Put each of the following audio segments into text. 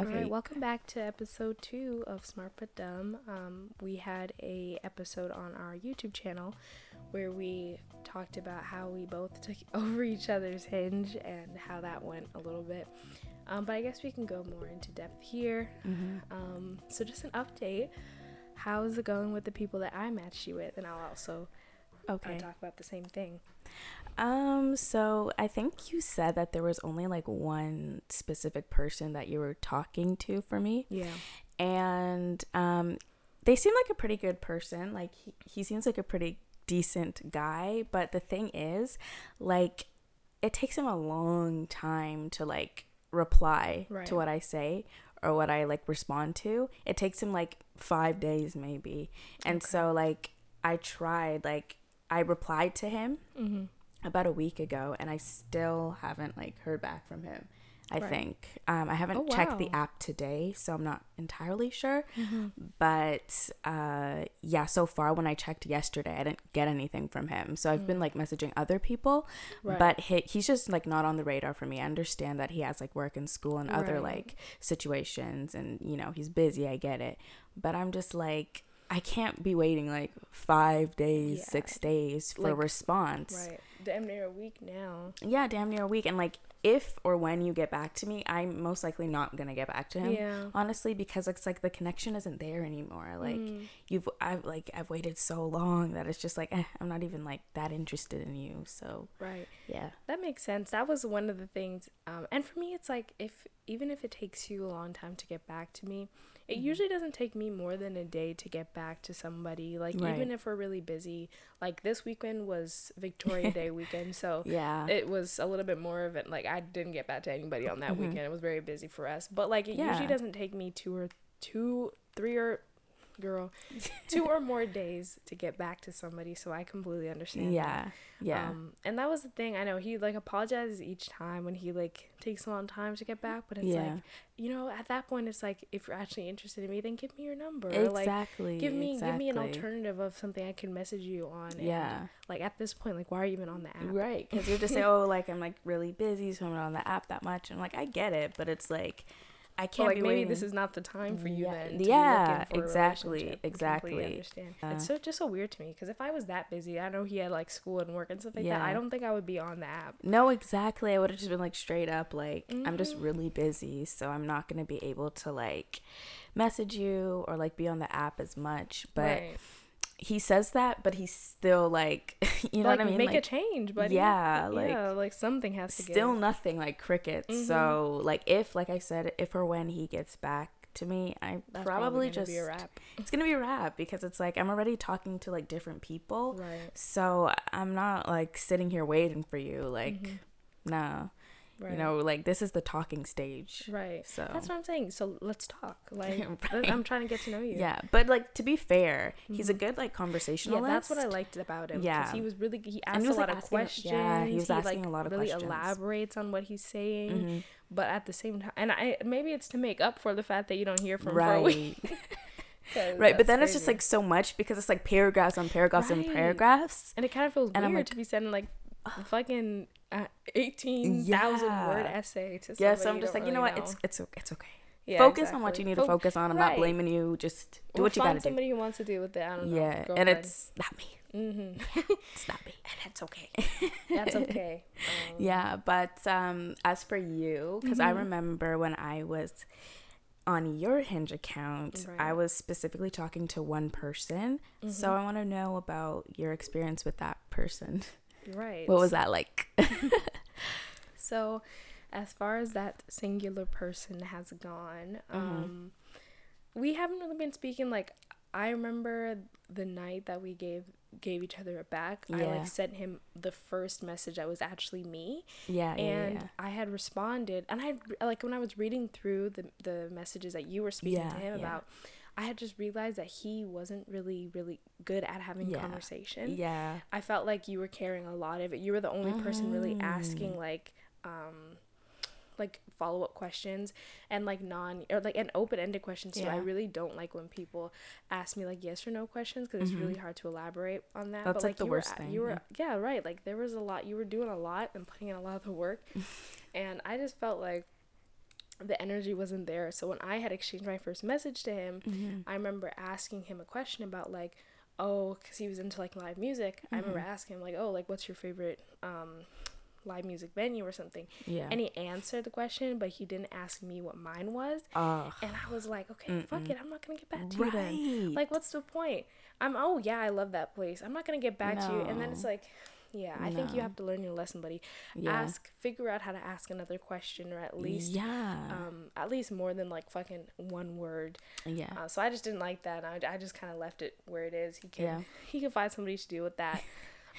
Okay. All right, welcome back to episode two of Smart But Dumb. Um, we had a episode on our YouTube channel where we talked about how we both took over each other's hinge and how that went a little bit. Um, but I guess we can go more into depth here. Mm-hmm. Um, so just an update. How's it going with the people that I matched you with? And I'll also uh, Okay. talk about the same thing. Um, so I think you said that there was only like one specific person that you were talking to for me. Yeah. And um they seem like a pretty good person. Like he, he seems like a pretty decent guy, but the thing is, like it takes him a long time to like reply Right. to what I say or what I like respond to. It takes him like 5 days maybe. And so like I tried like I replied to him Mm-hmm. About a week ago and I still haven't like heard back from him. I Right. think um, I haven't Oh, checked the app today, so I'm not entirely sure. Mm-hmm. But uh, yeah, so far when I checked yesterday, I didn't get anything from him. So I've been like messaging other people, Mm. Right. but he, he's just like not on the radar for me. I understand that he has like work and school and other Right. like situations, and you know he's busy. I get it, but I'm just like. I can't be waiting like five days, Yeah. six days for a Like- response. Right. Damn near a week now. Yeah, damn near a week. And like, if or when you get back to me, I'm most likely not gonna get back to him. Yeah. Honestly, because it's like the connection isn't there anymore. Like Mm. you've, I've like I've waited so long that it's just like eh, I'm not even like that interested in you. So Right. yeah, That makes sense. That was one of the things. Um, and for me, it's like if even if it takes you a long time to get back to me, it Mm-hmm. usually doesn't take me more than a day to get back to somebody. Like Right. even if we're really busy, like this weekend was Victoria Day weekend, so yeah, it was a little bit more of it. Like I didn't get back to anybody on that Mhm. weekend. It was very busy for us. But like it Yeah. usually doesn't take me two or two, three or girl, two or more days to get back to somebody. So I completely understand. that. yeah, yeah. Um, and that was the thing. I know he like apologizes each time when he like takes a long time to get back, but it's Yeah. like, you know, at that point, it's like if you're actually interested in me, then give me your number. Or, like exactly. give me give me an alternative of something I can message you on. and, Yeah. like at this point, like why are you even on the app? Right, because you're just saying, oh, like I'm like really busy, so I'm not on the app that much. And like I get it, but it's like I can't like be maybe waiting. this is not the time for you Yeah. then. To Yeah, looking for a exactly. I exactly. understand. It's so just so weird to me because if I was that busy, I know he had like school and work and stuff like that. I don't think I would be on the app. No, exactly. I would have just been like straight up, like, I'm just Mhm. really busy, so I'm not gonna be able to like message you or like be on the app as much. But right. He says that, but he's still like, you know like, what I mean? Make a change, buddy. yeah, like, yeah, like something has to still give. nothing like crickets. Mhm. So, like, if, like I said, if or when he gets back to me, I That's probably, gonna just be a wrap. it's gonna be a wrap because it's like I'm already talking to like different people. Right. So I'm not like sitting here waiting for you. Like, Mhm. nah. Right. You know, like this is the talking stage. Right. So That's what I'm saying. So let's talk. Like Right. I'm trying to get to know you. yeah, but like to be fair, he's a Mhm. good like conversationalist. Yeah, that's what I liked about him. Yeah. He was really he asked he was, a lot like, of asking- questions. yeah, he was asking like, a lot of really questions. elaborates on what he's saying, Mhm. but at the same time, and I maybe it's to make up for the fact that you don't hear from him for a week. right. But then it's just like so much because it's like paragraphs on paragraphs and paragraphs. and it kind of feels and I'm weird like, to be sending like a fucking uh, eighteen thousand word essay to Yeah, so I'm just like, you know really what? It's it's it's okay. Yeah, focus on what you need to focus on. I'm not blaming you. Just do what you gotta do. somebody who wants to deal with it. I don't know. Yeah, and it's not me. mm-hmm. It's not me. And that's okay. That's okay. Um, Yeah, but um, as for you, because I Mhm. remember when I was on your Hinge account, I was specifically talking to one person. So Mhm. I want to know about your experience with that person. Right. What was that like? So, as far as that singular person has gone, Mhm. um, we haven't really been speaking. Like, I remember the night that we gave gave each other a back. I like sent him the first message that was actually me, yeah, yeah, and yeah. I had responded. And I like when I was reading through the the messages that you were speaking Yeah, to him yeah. about. I had just realized that he wasn't really, really good at having Yeah. conversation. Yeah. I felt like you were carrying a lot of it. You were the only person really Mm. asking like um like follow up questions and like non or like an open ended questions too. I really don't like when people ask me like yes or no questions because it's Mhm. really hard to elaborate on that. That's, but like, the you were worst a- thing, You were yeah right. Like there was a lot. You were doing a lot and putting in a lot of the work, and I just felt like the energy wasn't there. So when I had exchanged my first message to him, Mm-hmm. I remember asking him a question about like, oh, because he was into like live music. I remember Mm-hmm. asking him like, oh, like what's your favorite um, live music venue or something? Yeah. And he answered the question, but he didn't ask me what mine was. Ugh. And I was like, okay, fuck it, I'm not gonna get back to you then. Right. Like, what's the point? I'm oh yeah, I love that place. I'm not gonna get back to you. And then it's like, yeah, I think you have to learn your lesson, buddy. Yeah. Ask, figure out how to ask another question, or at least, yeah. um, at least more than like fucking one word. yeah. Uh, so I just didn't like that. And I, I just kind of left it where it is. He can Yeah. he can find somebody to deal with that.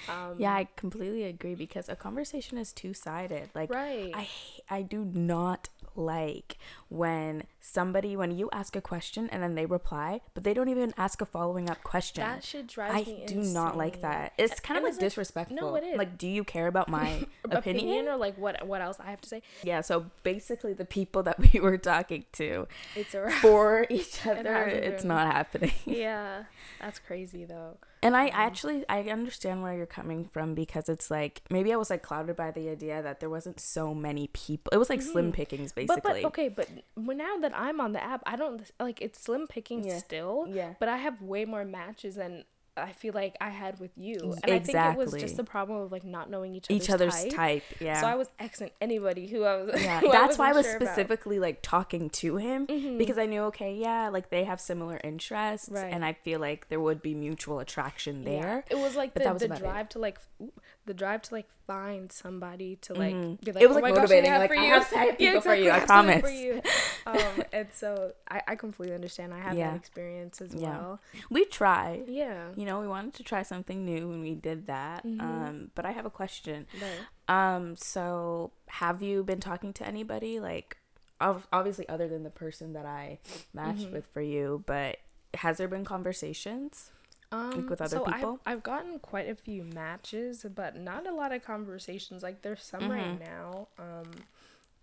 Um, yeah, I completely agree because a conversation is two sided. Like, Right. I I do not like when somebody when you ask a question and then they reply, but they don't even ask a following up question. that shit drives I me do not like that. It's kind of like it's like- disrespectful. no, it is. Like, do you care about my opinion? opinion or like what what else I have to say. Yeah. So basically, the people that we were talking to It's a for each other, hasn't it's not happening. yeah, that's crazy though. And I actually I understand where you're coming from because it's like maybe I was like clouded by the idea that there wasn't so many people. It was like slim pickings basically. Mm-hmm. But but okay, but now that I'm on the app, I don't like it's slim picking Yeah. still. Yeah. But I have way more matches than I feel like I had with you, and I think it was just the problem of like not knowing each other's Each other's type. type. Yeah. So I was Xing anybody who I was. yeah, that's why I was sure about. Mm-hmm. specifically like talking to him because I knew okay, yeah, like they have similar interests, Right. and I feel like there would be mutual attraction Yeah. there. It was like But the, the about it. drive to like ooh, the drive to like find somebody to like Mhm. be like It was, oh like, my gosh, motivating, I have like, for I you. have- I have people for you, I have something promise. you. Um, and so I, I completely understand. I had Yeah. that experience as Yeah. well. We try. Yeah. You know, we wanted to try something new and we did that. Mhm. Um, but I have a question. Right. Um, so have you been talking to anybody like obviously other than the person that I matched Mhm. with for you, but has there been conversations? Um, with other so people? I've, I've gotten quite a few matches, but not a lot of conversations. Like there's some right Mhm. now. Um,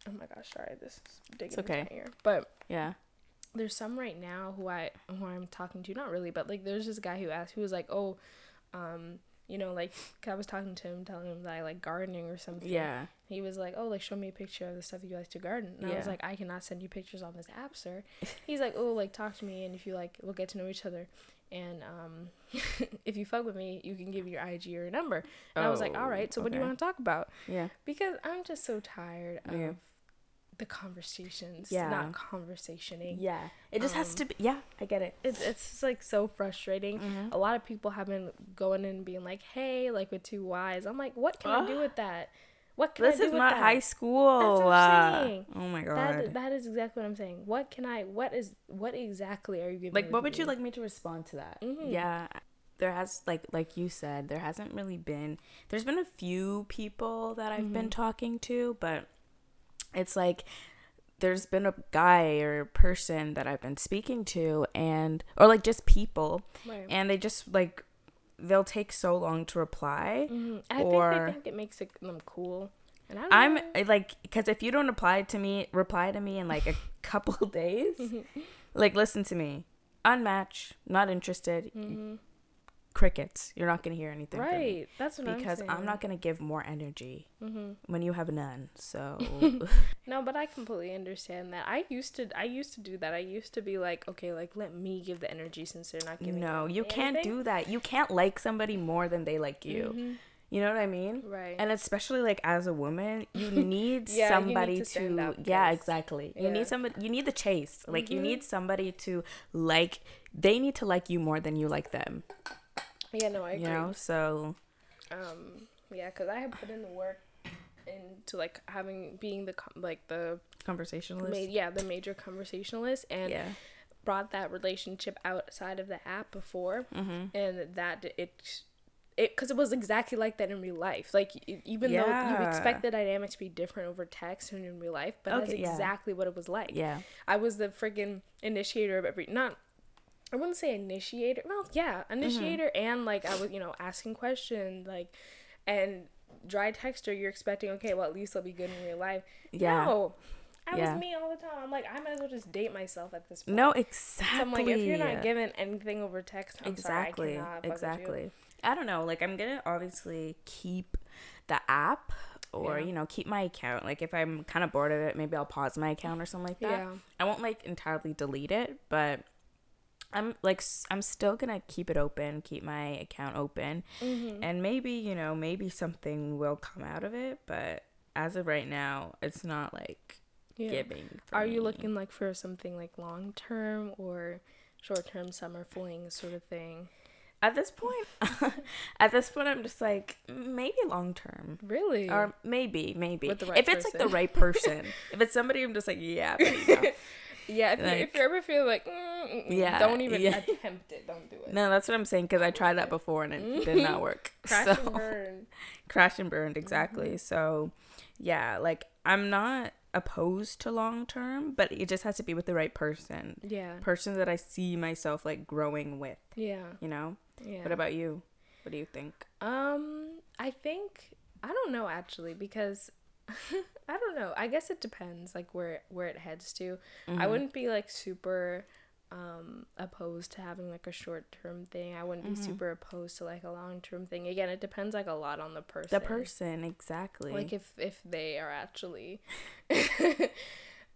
oh my gosh, sorry, this is digging okay. into my ear. But Yeah. there's some right now who I who I'm talking to. Not really, but like there's this guy who asked who was like, oh, um, you know, like I was talking to him, telling him that I like gardening or something. Yeah. He was like, "Oh, like show me a picture of the stuff you like to garden." And I was like, "I cannot send you pictures on this app, sir." He's like, "Oh, like talk to me, and if you like, we'll get to know each other, and um, if you fuck with me, you can give me your IG or your number." And I was like, Oh, "All right, so what do you want to talk about?" Yeah. Because I'm just so tired of Yeah. the conversations, Yeah. not conversationing. Yeah. It just has Um, to be yeah, I get it. It's it's just, like so frustrating. Mhm. A lot of people have been going in and being like, "Hey," like with two Y's. I'm like, "What can I do with that? What can I This is not that?" high school. That's what I'm uh, oh my god. That that is exactly what I'm saying. What can I? What is? What exactly are you giving? like what would you like me to respond to that Mhm. yeah there has like like you said there hasn't really been there's been a few people that i've been Mm-hmm. talking to but it's like there's been a guy or person that i've been speaking to and or like just people Right. and they just like they'll take so long to reply Mhm. I or- think they think it makes it, them cool. And I don't i'm know. Like because if you don't reply to me reply to me in like a couple days like listen to me unmatch not interested Mhm. Crickets. You're not gonna hear anything Right. That's what because I'm I'm, not gonna give more energy hmm when you have none. So No, but I completely understand that. I used to. I used to do that. I used to be like, okay, like let me give the energy since they're not giving. no, you can't do that. You can't like somebody more than they like you. Mhm. You know what I mean? Right. And especially like as a woman, you need Yeah, you need somebody to to, yeah, exactly. You need somebody. You need the chase. Like you Mhm. need somebody to like. They need to like you more than you like them. Yeah. No, I agree. You know. So Um. Yeah, because I have put in the work into like having being the like the conversationalist. ma- yeah the major conversationalist and yeah. brought that relationship outside of the app before Mm-hmm. and that it it because it was exactly like that in real life like even though you expect the dynamic to be different over text and in real life but that's Okay, yeah. exactly what it was like Yeah. i was the freaking initiator of every not i wouldn't say initiator well yeah Mm-hmm. initiator and like i was you know asking questions like and dry texter you're expecting okay well at least i'll be good in real life Yeah. no I Yeah. was me all the time. I'm like, I might as well just date myself at this point. No, So exactly. I'm like, if you're not giving anything over text, I'm exactly, sorry, I cannot fuck you. exactly. I don't know. Like, I'm gonna obviously keep the app, or Yeah. you know keep my account like if i'm kind of bored of it maybe i'll pause my account or something like that Yeah. i won't like entirely delete it but i'm like I'm still gonna keep it open keep my account open Mm-hmm. and maybe you know maybe something will come out of it but as of right now it's not like Yeah. giving Are you looking like for something like long term or short term summer fling sort of thing? at this point at this point i'm just like maybe long term Really? or maybe maybe right if it's like the right person if it's somebody i'm just like yeah. yeah. If, you, if you ever feel like, mm, mm, mm, Yeah, don't even yeah. attempt it. Don't do it. no that's what i'm saying because i tried that before and it did not work Crash so and burn. crash and burned exactly so yeah like i'm not opposed to long term but it just has to be with the right person Yeah. person that i see myself like growing with Yeah. you know Yeah. what about you what do you think Um, I think I don't know actually because I don't know. I guess it depends like where where it heads to. I Mhm. wouldn't be like super um opposed to having like a short term thing. I wouldn't be Mhm. super opposed to like a long term thing. Again, it depends like a lot on the person. the person exactly Like if if they are actually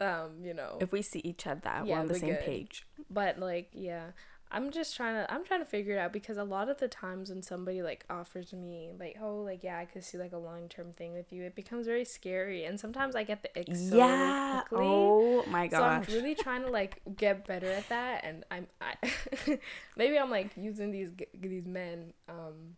um, you know. if we see each other that we're Yeah, on the same good. page But like, yeah, I'm just trying to I'm trying to figure it out because a lot of the times when somebody like offers me like, oh, like yeah, I could see like a long term thing with you, it becomes very scary, and sometimes I get the ick so yeah quickly. oh my gosh So I'm really trying to like get better at that, and I'm I maybe I'm like using these these men um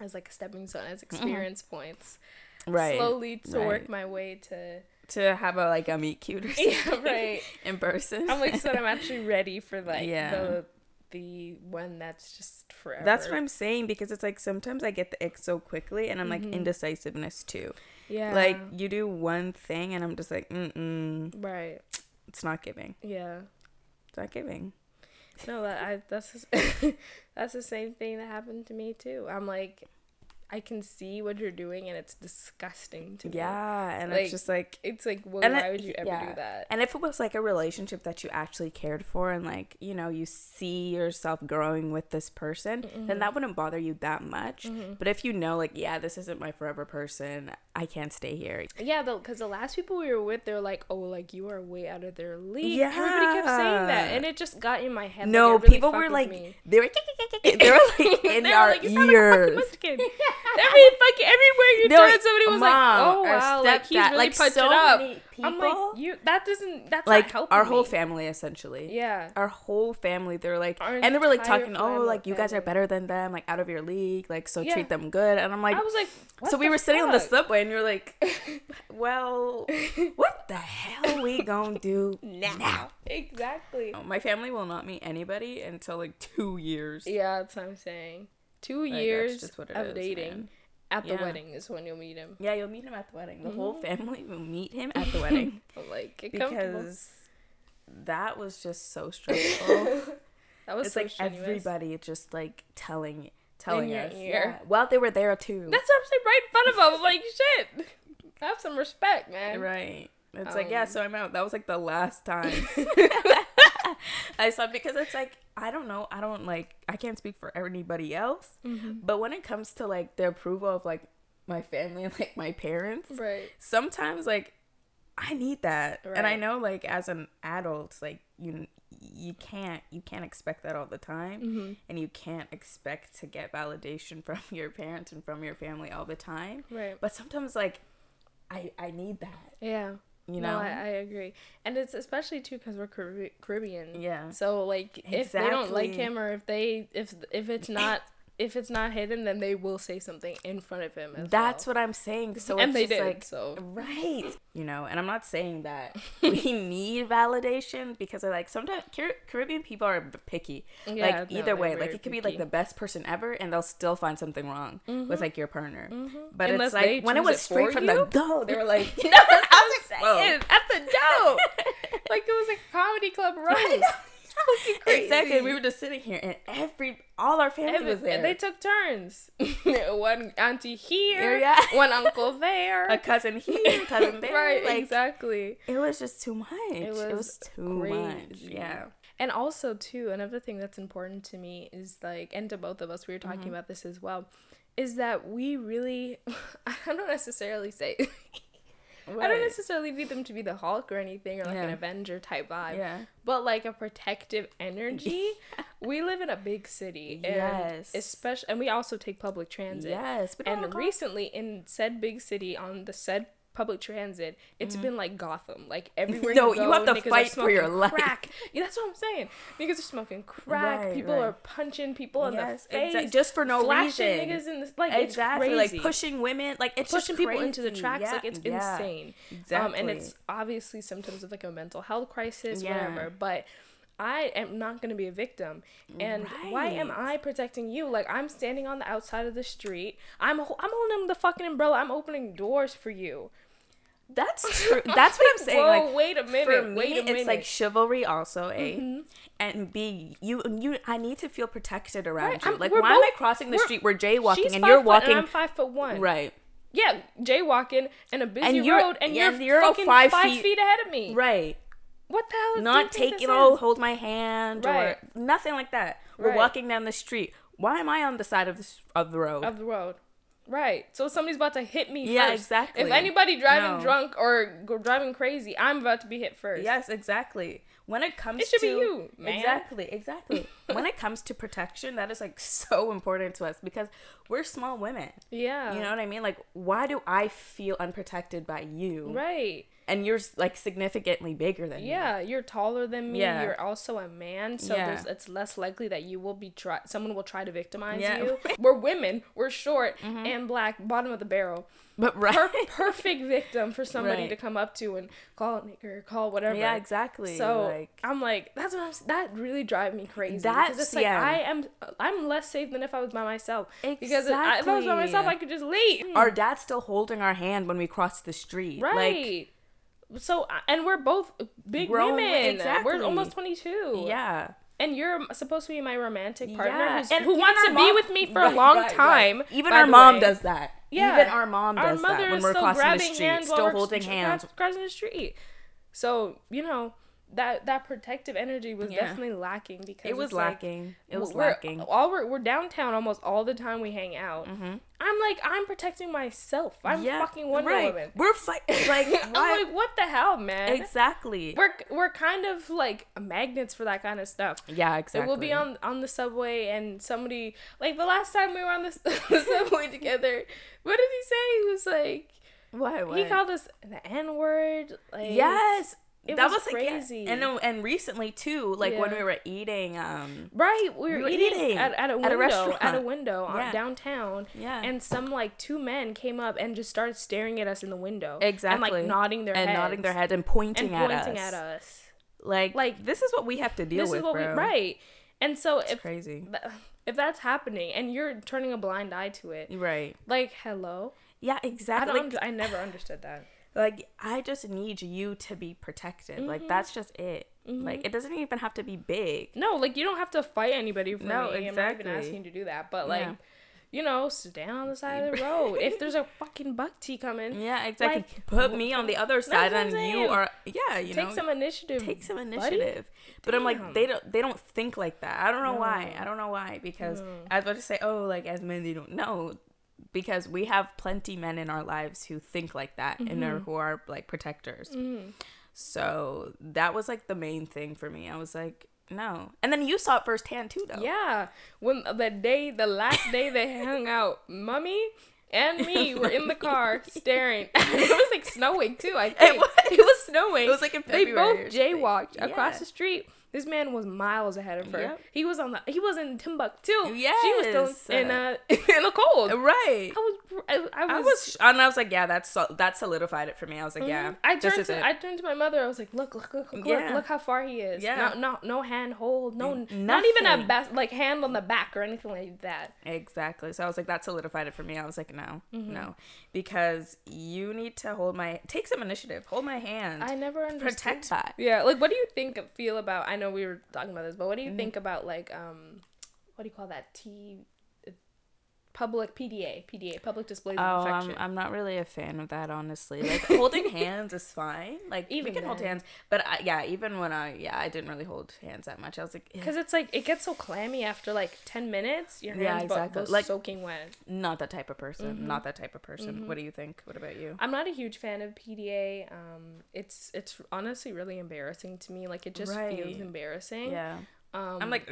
as like a stepping stone as experience points, Mm-hmm. right slowly to work my way to to have a like a meet cute or something yeah right. in person I'm like so I'm actually ready for like Yeah. the the one that's just forever. That's what I'm saying because it's like sometimes I get the ick so quickly and I'm like Mhm. indecisiveness too. Yeah. Like you do one thing and I'm just like, mm mm, right. it's not giving. Yeah. It's not giving. No, that I that's that's the same thing that happened to me too. I'm like, I can see what you're doing, and it's disgusting to me. Yeah, and Like, it's just like It's like, well, why it- would you ever yeah. do that? and if it was like a relationship that you actually cared for and like, you know, you see yourself growing with this person, then that wouldn't bother you that much. Mm-hmm. But if you know like, yeah, this isn't my forever person, I can't stay here. Yeah, because the last people we were with, they're like, oh, like you are way out of their league. Yeah. Everybody kept saying that, and it just got in my head. No, it really people were like, me. they were, they were like in They were our like, "You sound like Every fucking everywhere you turn, somebody was like, "Oh wow, like he's really like, punched so it up." I'm people. like, you that doesn't that's like our whole me. family essentially. Yeah, Our whole family, they're like, Our and they were like talking, oh, like you guys are better than them, like out of your league, like so Yeah. treat them good. And I'm like, I was like, so we were sitting on the subway, and you're like, well, what the hell we gonna do now? Exactly. Oh, my family will not meet anybody until like two years. Yeah, that's what I'm saying. Two Like, years of dating. man. At the Yeah. wedding is when you'll meet him. Yeah, you'll meet him at the wedding. The whole Mm-hmm. family will meet him at the wedding like, because that was just so stressful. that was it's so like strenuous. everybody just like telling telling us. Yeah. Well, they were there too. That's what I'm saying right in front of. I'm like, shit. Have some respect, man. right. It's like yeah, Um, so I'm out. That was like the last time I saw because it's like I don't know. I don't like. I can't speak for anybody else, Mm-hmm. but when it comes to like the approval of like my family and like my parents, Right. sometimes like I need that. And I know like as an adult like you you can't you can't expect that all the time Mm-hmm. and you can't expect to get validation from your parents and from your family all the time. Right. But sometimes like I I need that, Yeah. You no. I, I agree, and it's especially too because we're Carib- Caribbean. yeah. So like, if they don't like him, or if they if if it's not if it's not hidden, then they will say something in front of him. As That's well. what I'm saying. So and it's they did. like so right you know and i'm not saying that we need validation because I like sometimes Car- caribbean people are picky Yeah, like no, either way like it could be like the best person ever and they'll still find something wrong with like your partner but Mm-hmm. Unless it's like when it was it straight from you? the go they were like no, I was Whoa. saying at the door, like it was a comedy club roast. Crazy. exactly we were just sitting here and every all our family Every- was there They took turns. one auntie here, Yeah. one uncle there. a cousin here cousin there right, like exactly. it was just too much it was, was too much yeah And also too, another thing that's important to me is like, and to both of us, we were talking Mm-hmm. about this as well. is that we really I don't necessarily say I don't necessarily need them to be the Hulk or anything or like an Avenger type vibe. Yeah. But like a protective energy. we live in a big city. And Yes. Especially and we also take public transit. Yes. And recently in said big city on the said public transit, it's been like Gotham. Like everywhere Mm-hmm. No, you, you have to fight for your life. Crack. Yeah, that's what I'm saying. Niggas are smoking crack. Right, people right. are punching people in Yes, the face. just for no reason. niggas in the like exactly it's like pushing women like it's pushing people into the tracks Yeah, like it's yeah. insane Exactly. um and it's obviously symptoms of like a mental health crisis Yeah. whatever but I am not going to be a victim. And why am I protecting you? Like I'm standing on the outside of the street. I'm I'm holding the fucking umbrella. I'm opening doors for you. that's true. That's what I'm saying. Whoa, like wait a minute. for me, wait a minute. it's like chivalry also, a Mm-hmm. and b you you. I need to feel protected around Right, you. I'm- like why am I crossing the street? We're jaywalking and you're walking I'm five foot one. right, Yeah, jaywalking in a busy And road, and yeah, you're, you're fucking five five, feet- feet, ahead of me. right. What the hell? Not taking this oh hold my hand Right. or nothing like that. We're Right. walking down the street. Why am I on the side of the of the road? of the road. Right. So somebody's about to hit me Yeah, first. exactly. If anybody driving No. drunk or go driving crazy, I'm about to be hit first. Yes, exactly. When it comes It should to be you, man. Exactly, exactly. when it comes to protection, that is like so important to us because we're small women. Yeah. You know what I mean? Like, why do I feel unprotected by you? Right. And you're like significantly bigger than me. Yeah, you're taller than me. Yeah. You're also a man, so Yeah. there's it's less likely that you will be try someone will try to victimize Yeah. you. We're women, we're short mm-hmm. and black, bottom of the barrel. But right. Per- perfect victim for somebody Right. to come up to and call a nigger, call whatever. yeah, exactly. So like, I'm like, that's what I'm. That really drive me crazy. That's- it's like yeah. I am. I'm less safe than if I was by myself. Exactly. Because if I, was by myself, I could just leave. our mm. dad's still holding our hand when we cross the street. Like, right. So uh, and we're both big Grown- women. exactly. We're almost 22. yeah. And you're supposed to be my romantic partner Yeah, and who wants to mom- be with me for Right, a long right, right. time. Even our mom way. does that. Yeah. Even our mom Our does mother that when we're still crossing the street, hands still holding hands. crossing the street. So you know that that protective energy was Yeah. definitely lacking because It was it's like, lacking. it was we're, lacking. All we're, we're downtown almost all the time we hang out. I'm like I'm protecting myself. I'm Mm-hmm. Yeah, fucking Wonder right. Woman. We're fighting. Like, I'm like what the hell, man? exactly. We're we're kind of like magnets for that kind of stuff. yeah, So exactly. we'll be on on the subway and somebody like the last time we were on the, the subway together. What did he say? He was like Why? What? he called us the N word. Like Yes. It that was was, like, crazy. and and recently too, like when we were eating. Um. Right, we were, We were eating, eating at, at a window at at a a, restaurant. window on Yeah. downtown. Yeah. And some like two men came up and just started staring at us in the window. Exactly. And like nodding their and heads. nodding their head and pointing, and pointing at, us. at us. Like, Like, like this is what we have to deal This with, is what bro. we right. And so It's if crazy. if that's happening and you're turning a blind eye to it, Right. like hello, Yeah, I exactly. don't. Like, I never understood that. Like I just need you to be protected. Like Mm-hmm. that's just it. Like it doesn't even have to be big. No, like you don't have to fight anybody for No, me. I'm not even asking you to do that. But like, Yeah. you know, stand on the side of the road. if there's a fucking buck tea coming, Yeah, exactly. Like, Put me on the other side, and you are. Yeah, you know take know. some initiative. take some buddy. initiative. But I'm like they don't they don't think like that. I don't know why. I don't know why because No. I was about to say oh like as men they don't know because we have plenty men in our lives who think like that and are, who are like protectors. Mm. So that was like the main thing for me. I was like no. And then you saw it firsthand too though. Yeah, when the day, the last day they hung out, mummy and me were in the car staring. it was like snowing too. I think was. it was snowing. It was like in they February both or something. jaywalked across Yeah. the street. This man was miles ahead of her. Yep. He was on the. He was in Timbuktu. Yeah, she was still in uh in the cold. Right. I was. I, I was. I was, and I was like, yeah, that's that solidified it for me. I was like, yeah, Mhm. I turned to it. I turned to my mother. I was like, "Look, look, look, look, Yeah. look how far he is. Yeah. no, no, no hand hold, no, not even a Nothing. bas- like hand on the back or anything like that." Exactly. So I was like, that solidified it for me. I was like, no, Mm-hmm. no, because you need to hold my, take some initiative, hold my hand, I never understood. protect that. Yeah, like what do you think feel about? I know we were talking about this, but what Mm-hmm. do you think about like um, what do you call that tea? Public PDA, PDA, public displays Oh, of I'm. I'm not really a fan of that, honestly. Like holding hands is fine. Like even we can hold hands, but I, yeah, even when I yeah, I didn't really hold hands that much. I was like, "Eh, Because it's like it gets so clammy after like ten minutes. Your hands Yeah, exactly. Like- soaking wet. not that type of person. Mm-hmm. Not that type of person. What do you think? What about you? I'm not a huge fan of PDA. Um, it's it's honestly really embarrassing to me. Like it just Right. feels embarrassing. Yeah, Um, I'm like.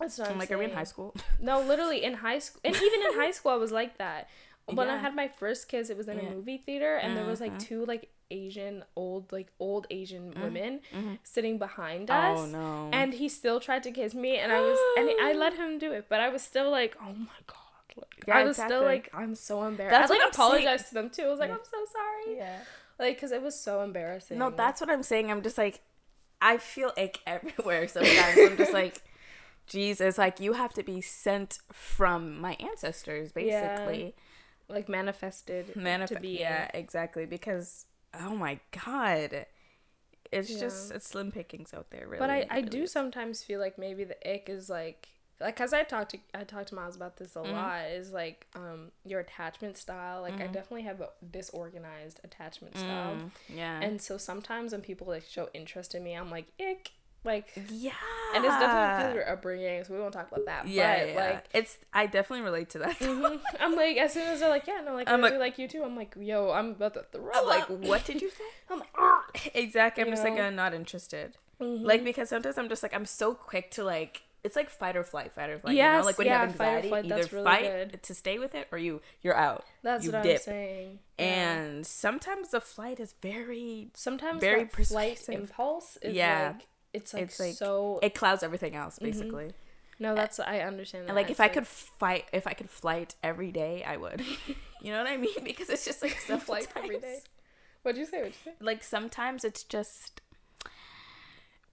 That's what I'm like, are we in high school? No, literally in high school, and even in high school, I was like that. When I had my first kiss, it was in Yeah. a movie theater, and there was like two like Asian old like old Asian women mhm. sitting behind us. Oh no. And he still tried to kiss me, and I was, and I let him do it, but I was still like, oh my god. Like, Yeah, I was still like, I'm so embarrassed. That's I like I'm apologized to them too. I was like, Yeah. I'm so sorry. yeah. Like, cause it was so embarrassing. No, that's what I'm saying. I'm just like, I feel ick everywhere sometimes. I'm just like, Jesus, like you have to be sent from my ancestors, Yeah. basically. like manifested Manifest. to be. yeah, exactly. Because oh my god, it's Yeah. just it's slim pickings out there. Really, But I, I do sometimes feel like maybe the ick is like like cause I talked to I talked to Miles about this a Mhm. lot is like um your attachment style like I Mhm. definitely have a disorganized attachment style Mm, yeah, and so sometimes when people like show interest in me I'm like ick like yeah, and it's definitely because of your upbringing so we won't talk about that yeah, but yeah. like it's I definitely relate to that. mhm. I'm like as soon as they're like yeah no like I I'm like- like you too I'm like yo I'm about to throw I'm like, what did you say? I'm like "Ah." exactly. I'm You just like? I'm not interested. Mhm. Like because sometimes I'm just like I'm so quick to like it's like fight or flight, fight or flight. you Yes, know? like when you yeah, have fight anxiety, flight, either really fight good. to stay with it or you you're out. that's you what dip. I'm saying Yeah. And sometimes the flight is very sometimes very that flight impulse is Yeah. like it's like, It's like- so it clouds everything else basically. no that's I understand that And like if I could fight, if I could flight every day, I would. you know what I mean? Because it's just like Flight sometimes, every day. what'd you say what'd you say Like sometimes it's just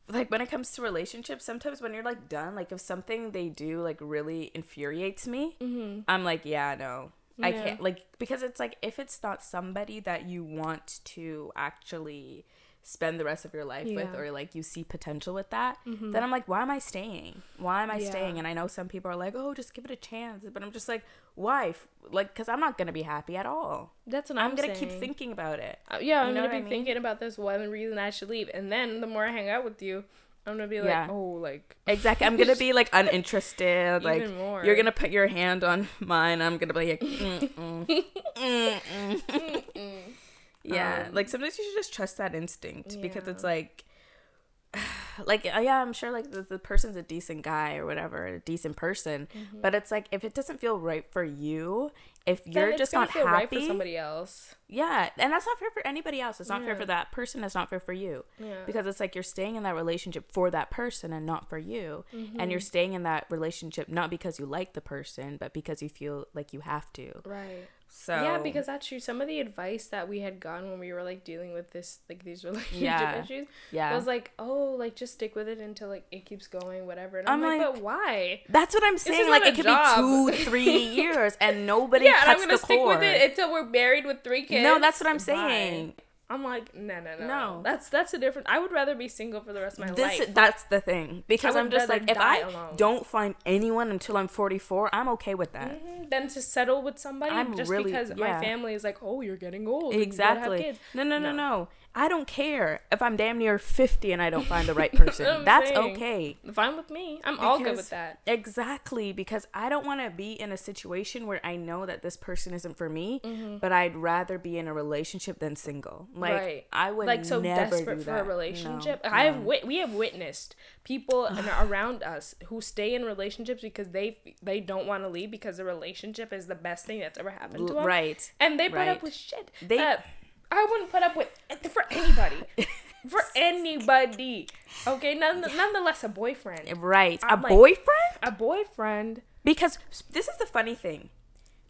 like when it comes to relationships. Sometimes when you're like done, like if something they do like really infuriates me, mm-hmm. I'm like, yeah, no. I can't like because it's like if it's not somebody that you want to actually spend the rest of your life with Yeah. Mm-hmm. or like you see potential with that, then I'm like, why am I staying? Why am I Yeah. staying? And I know some people are like, oh, just give it a chance, but I'm just like, why? Like, because I'm not gonna be happy at all. that's what I'm, I'm, gonna keep thinking about it. Uh, yeah I'm gonna be I mean? thinking about this one reason I should leave and then the more I hang out with you I'm gonna be like Yeah. oh like Exactly. I'm gonna be like uninterested. like more. you're gonna put your hand on mine. I'm gonna be like, mm, mm, mm, mm. Yeah. Um, like sometimes you should just trust that instinct because it's like, like uh, yeah, I'm sure like the, the person's a decent guy or whatever, a decent person, but it's like if it doesn't feel right for you, if you're just not feel happy, right for somebody else. Yeah, and that's not fair for anybody else. It's not fair for that person. It's not fair for you yeah. because it's like you're staying in that relationship for that person and not for you and you're staying in that relationship not because you like the person but because you feel like you have to. Right so yeah because that's true. Some of the advice that we had gotten when we were like dealing with this like these relationship Yeah. issues yeah. was like oh like just stick with it until like it keeps going whatever. And i'm, I'm like, like, but why? that's what i'm saying like it could job. be two three years and nobody yeah and i'm cuts gonna the stick cord with it until we're married with three kids no that's what i'm Why? saying i'm like no no no No. that's that's a different i would rather be single for the rest of my this life that's the thing because i'm just like if i alone. don't find anyone until i'm 44 i'm okay with that Mhm, than to settle with somebody I'm just really- because yeah. my family is like oh you're getting old you Exactly. kids. No, no, no, No. no. I don't care if I'm damn near 50 and I don't find the right person. That's saying. okay. fine with me i'm all good with that Exactly, because I don't want to be in a situation where I know that this person isn't for me, Mm-hmm. but I'd rather be in a relationship than single. Like Right. I would like so desperate for a relationship. No, I have no. wit- we have witnessed people around us who stay in relationships because they they don't want to leave because the relationship is the best thing that's ever happened to them. right. And they put Right. up with shit They- that I wouldn't put up with for anybody. for anybody. Okay, none, nonetheless a boyfriend. Right. A I'm like- boyfriend? A boyfriend. Because this is the funny thing.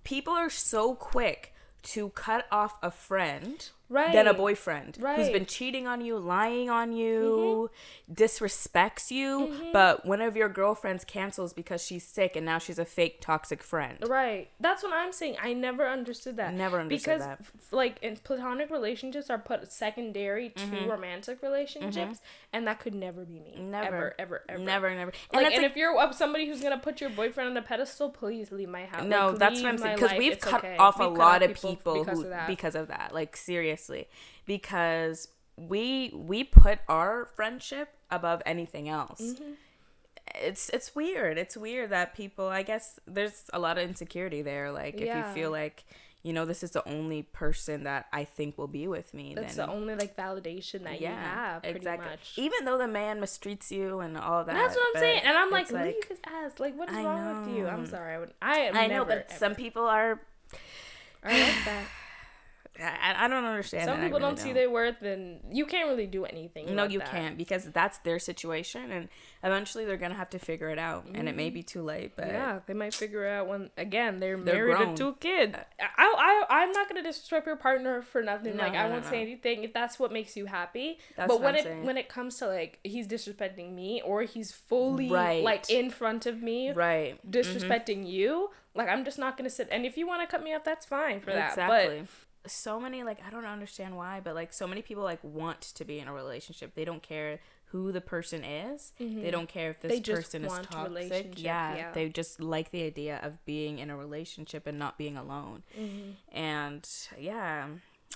People are so quick to cut off a friend right than a boyfriend who's been cheating on you, lying on you, disrespects you, Mhm. but one of your girlfriends cancels because she's sick and now she's a fake toxic friend. right that's what i'm saying i never understood that Never understood because that. like in platonic relationships are put secondary to Mhm. romantic relationships and that could never be me Never. ever ever ever Never, never. like, And and, like, if you're somebody who's gonna put your boyfriend on a pedestal, please leave my house. no, Like, that's what I'm saying. Because we've cut okay. off a We've cut lot of people because who of because of that. Like seriously, because we we put our friendship above anything else. Mhm. It's it's weird. It's weird that people. I guess there's a lot of insecurity there. Like if Yeah. you feel like you know this is the only person that I think will be with me, That's then the only like validation that you have, pretty exactly. much. Even though the man mistreats you and all that. That's what I'm saying, and I'm like, it's leave his ass. Like, what is I wrong with you? I'm sorry. I would. I am I know, never, but some people are. I like that. I, I don't understand. Some. People really don't see their worth, and you can't really do anything. No, you that. can't because that's their situation, and eventually they're gonna have to figure it out, and it may be too late. But Mm-hmm. yeah, they might figure it out when again they're, They're married grown. with two kids. I, I I'm not gonna disrespect your partner for nothing. No, like no, I won't no. say anything if that's what makes you happy. That's but what when I'm it saying. when it comes to like he's disrespecting me or he's fully Right. like in front of me right, disrespecting you, like I'm just not gonna sit. And if you want to cut me off, that's fine for that. exactly. So many like I don't understand why, but like so many people like want to be in a relationship. They don't care who the person is. They don't care if this Mm-hmm. They just person is toxic. Yeah, yeah. they just like the idea of being in a relationship and not being alone. Mhm. And yeah,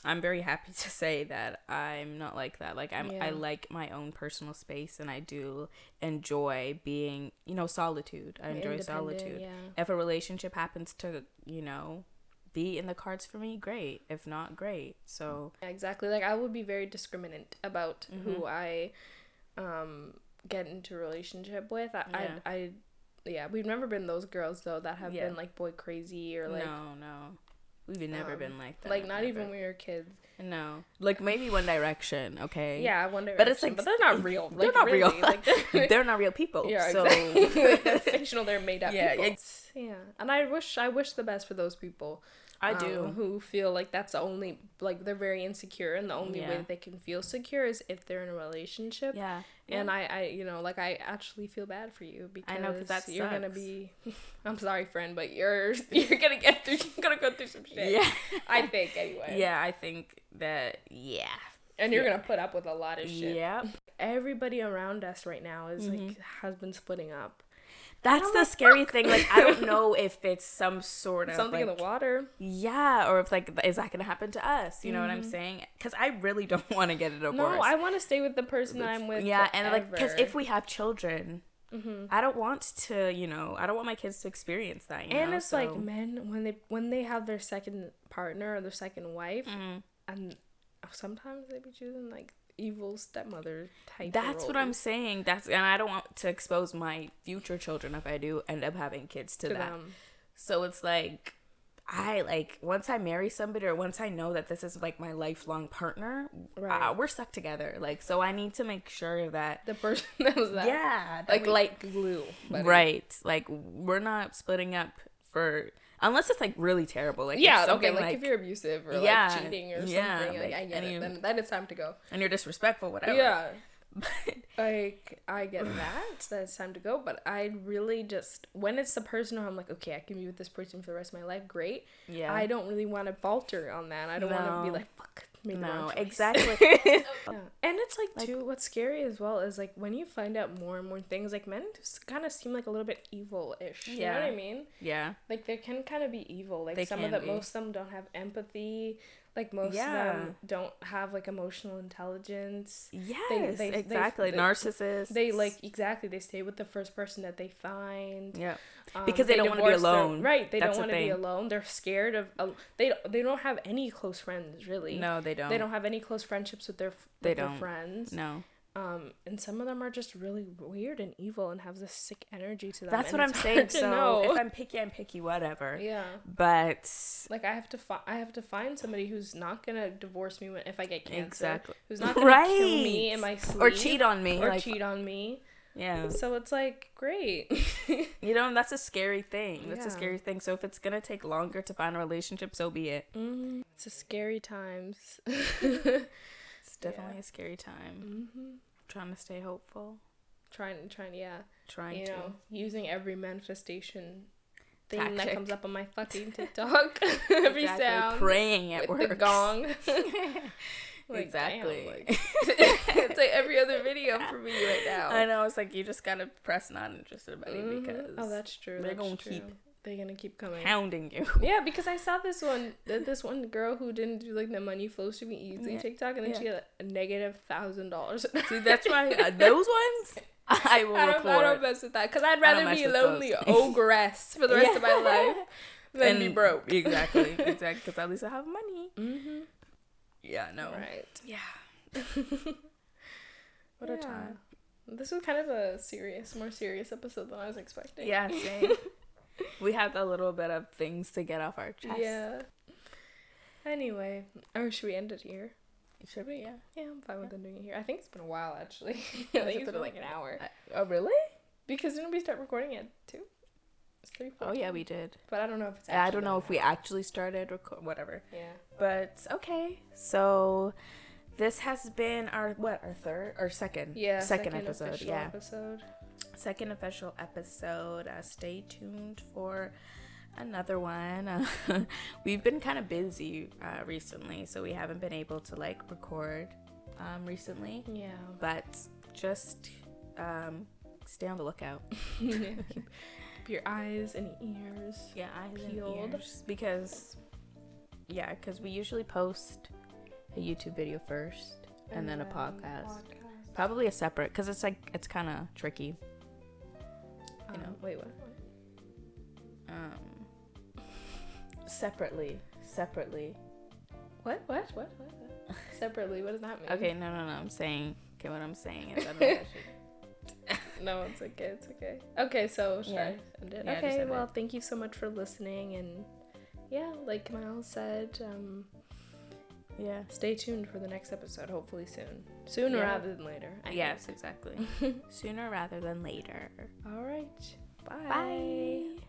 I'm very happy to say that I'm not like that. Like I'm I like my own personal space and I do enjoy being, you know, solitude. I enjoy solitude. Yeah. If a relationship happens to, you know, be in the cards for me, great. If not, great. So, Yeah, exactly. Like I would be very discriminant about Mm-hmm. who I um get into a relationship with. I, Yeah. I, I yeah, we've never been those girls though that have Yeah. been like boy crazy or like no, no. We've never um, been like that. like not never. even when we were kids. No. Like maybe One Direction, okay? Yeah, One Direction. But it's like- but they're not real. They're like, not real. Like they're, They're not real people. yeah, so exactly. they're fictional. They're made up. Yeah, people. yeah. And I wish I wish the best for those people. I um, do. who feel like that's the only like they're very insecure and the only way that they can feel secure is if they're in a relationship. Yeah. And I, I, you know, like I actually feel bad for you because I know, 'cause that you're gonna be. I'm sorry, friend, but you're you're gonna get through. You're gonna go through some shit. Yeah. I think anyway. Yeah, I think that yeah. And you're gonna put up with a lot of shit. Yep. Everybody around us right now is Mm-hmm. like has been splitting up. That's the like, scary thing. Like I don't know if it's some sort of Something in the water. Yeah, or if like is that gonna happen to us? You know what I'm saying? Because I really don't want to get a divorce. Mm-hmm. No, I want to stay with the person that I'm with. yeah, and like because if we have children, Mhm. I don't want to. You know, I don't want my kids to experience that. You and know? it's like men when they when they have their second partner or their second wife, Mhm. and sometimes they be choosing like evil stepmother type. That's what I'm saying. That's and I don't want to expose my future children if I do end up having kids to, to that. them. So it's like I like once I marry somebody or once I know that this is like my lifelong partner, Right. uh, we're stuck together. Like so I need to make sure that The person that was that. yeah, that Like we- light glue. buddy. right. Like we're not splitting up for unless it's like really terrible. Like Yeah, okay, something, like, if you're abusive or Yeah, like cheating or yeah, something, like, like, I get it. Then, then it's time to go. and you're disrespectful, whatever. Yeah, like I get that. That it's time to go. But I really just when it's the person who I'm like, okay, I can be with this person for the rest of my life. Great. yeah. I don't really want to falter on that. I don't want to be like, fuck, made the no, exactly. Yeah. And it's like, Like- too, what's scary as well is like when you find out more and more things, like men kind of seem like a little bit evil ish. Yeah. You know what I mean? yeah. Like they can kind of be evil. Like They some of them, be. most of them don't have empathy. Like most Yeah. of them don't have like emotional intelligence. Yes, they- they- exactly. they- Narcissists. They like exactly. They stay with the first person that they find. yeah. Um, Because they don't wanna be divorce their- alone. right? They That's don't want to be alone. They're scared of. Uh, they they don't have any close friends really. No, they don't. They don't have any close friendships with their with They their don't. friends. No. Um, and some of them are just really weird and evil and have this sick energy to them. That's what I'm saying. So know. if I'm picky, I'm picky, whatever. yeah. But Like I have to find I have to find somebody who's not gonna divorce me when if I get cancer. Exactly. Who's not gonna kill me in my sleep or cheat on me, or like cheat on me. Yeah. So it's like great. You know, that's a scary thing. That's a scary thing. So if it's gonna take longer to find a relationship, so be it. mm It's a scary times. Definitely a scary time. hmm Trying to stay hopeful. Trying, trying, yeah. Trying you to. know, using every manifestation thing that comes up on my fucking TikTok. every Exactly. sound Praying at with work. the gong. Like, exactly. damn, like- it's like every other video for me right now. I know. It's like you just gotta press not interested, buddy, Mhm. because oh, that's true. they're that's gonna true. keep They're gonna keep coming. hounding you. Yeah, because I saw this one, this one girl who didn't do like the money flows to me easy Yeah. TikTok, and then Yeah. she had a negative thousand dollars. See, that's why uh, those ones I will I don't, I don't mess with that because I'd rather be a lonely ogress for the rest of my life than be broke. Exactly, exactly. Because at least I have money. Mm-hmm. Yeah. No. Right. Yeah. what a time. This was kind of a serious, more serious episode than I was expecting. Yeah. Same. we had a little bit of things to get off our chest. Yeah. Anyway, or should we end it here? Should we? Yeah. Yeah, I'm fine with ending it here. I think it's been a while actually. I think it it's been like an hour. Oh really? Because didn't we start recording at two? Oh yeah, we did. But I don't know if it's. I don't know if we actually started record whatever. Yeah. But okay. So this has been our what our third or second Yeah. second, episode official yeah Episode. Second official episode uh, stay tuned for another one uh, we've been kind of busy uh, recently so we haven't been able to like record um, recently Yeah. but just um, stay on the lookout. Keep, keep your eyes and ears. yeah eyes Peeled. and ears because yeah because we usually post a youtube video first and, then a podcast probably a separate because it's like it's kind of tricky You know. know. Wait. What? um separately separately What? What? What? What? what? Separately. What does that mean? okay no no no i'm saying okay what i'm saying is i don't know No, it's okay. It's okay. Okay, so should Yeah. I end it? Yeah, okay. Well, it. thank you so much for listening, and yeah, like Miles said, um, yeah stay tuned for the next episode. Hopefully soon, sooner Yeah. rather than later. I yes exactly sooner rather than later. All right. Bye. bye